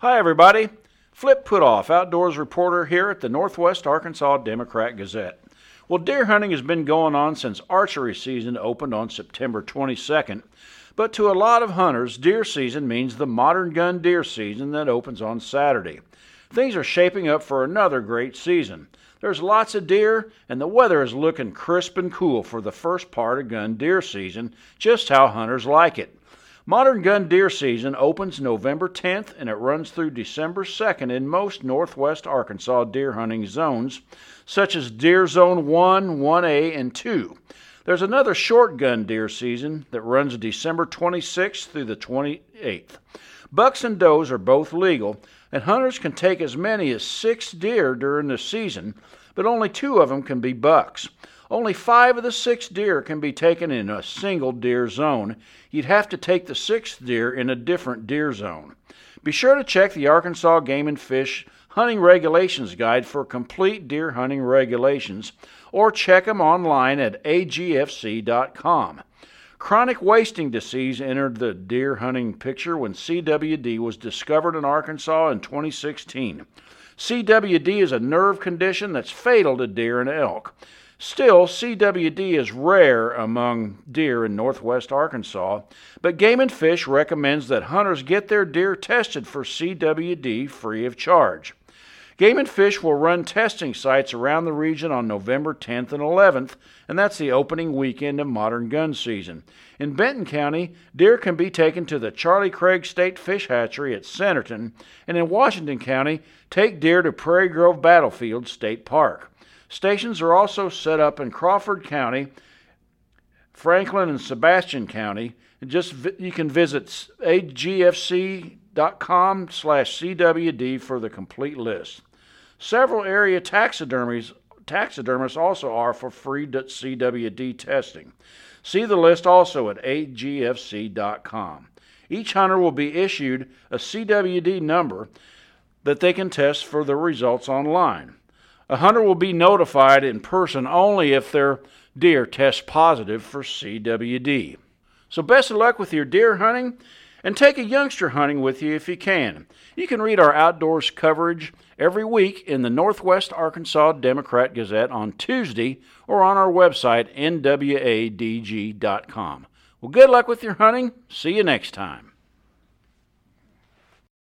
Hi, everybody. Flip Putthoff, outdoors reporter here at the Northwest Arkansas Democrat Gazette. Well, deer hunting has been going on since archery season opened on September 22nd, but to a lot of hunters, deer season means the modern gun deer season that opens on Saturday. Things are shaping up for another great season. There's lots of deer, and the weather is looking crisp and cool for the first part of gun deer season, just how hunters like it. Modern gun deer season opens November 10th and it runs through December 2nd in most northwest Arkansas deer hunting zones, such as Deer Zone 1, 1A, and 2. There's another short gun deer season that runs December 26th through the 28th. Bucks and does are both legal, and hunters can take as many as six deer during the season, but only two of them can be bucks. Only five of the six deer can be taken in a single deer zone. You'd have to take the sixth deer in a different deer zone. Be sure to check the Arkansas Game and Fish Hunting Regulations Guide for complete deer hunting regulations, or check them online at agfc.com. Chronic wasting disease entered the deer hunting picture when CWD was discovered in Arkansas in 2016. CWD is a nerve condition that's fatal to deer and elk. Still, CWD is rare among deer in northwest Arkansas, but Game and Fish recommends that hunters get their deer tested for CWD free of charge. Game and Fish will run testing sites around the region on November 10th and 11th, and that's the opening weekend of modern gun season. In Benton County, deer can be taken to the Charlie Craig State Fish Hatchery at Centerton, and in Washington County, take deer to Prairie Grove Battlefield State Park. Stations are also set up in Crawford County, Franklin and Sebastian County. And just you can visit agfc.com slash cwd for the complete list. Several area taxidermies taxidermists also are for free CWD testing. See the list also at agfc.com. Each hunter will be issued a CWD number that they can test for the results online. A hunter will be notified in person only if their deer tests positive for CWD. So, best of luck with your deer hunting and take a youngster hunting with you if you can. You can read our outdoors coverage every week in the Northwest Arkansas Democrat Gazette on Tuesday or on our website, nwadg.com. Well, good luck with your hunting. See you next time.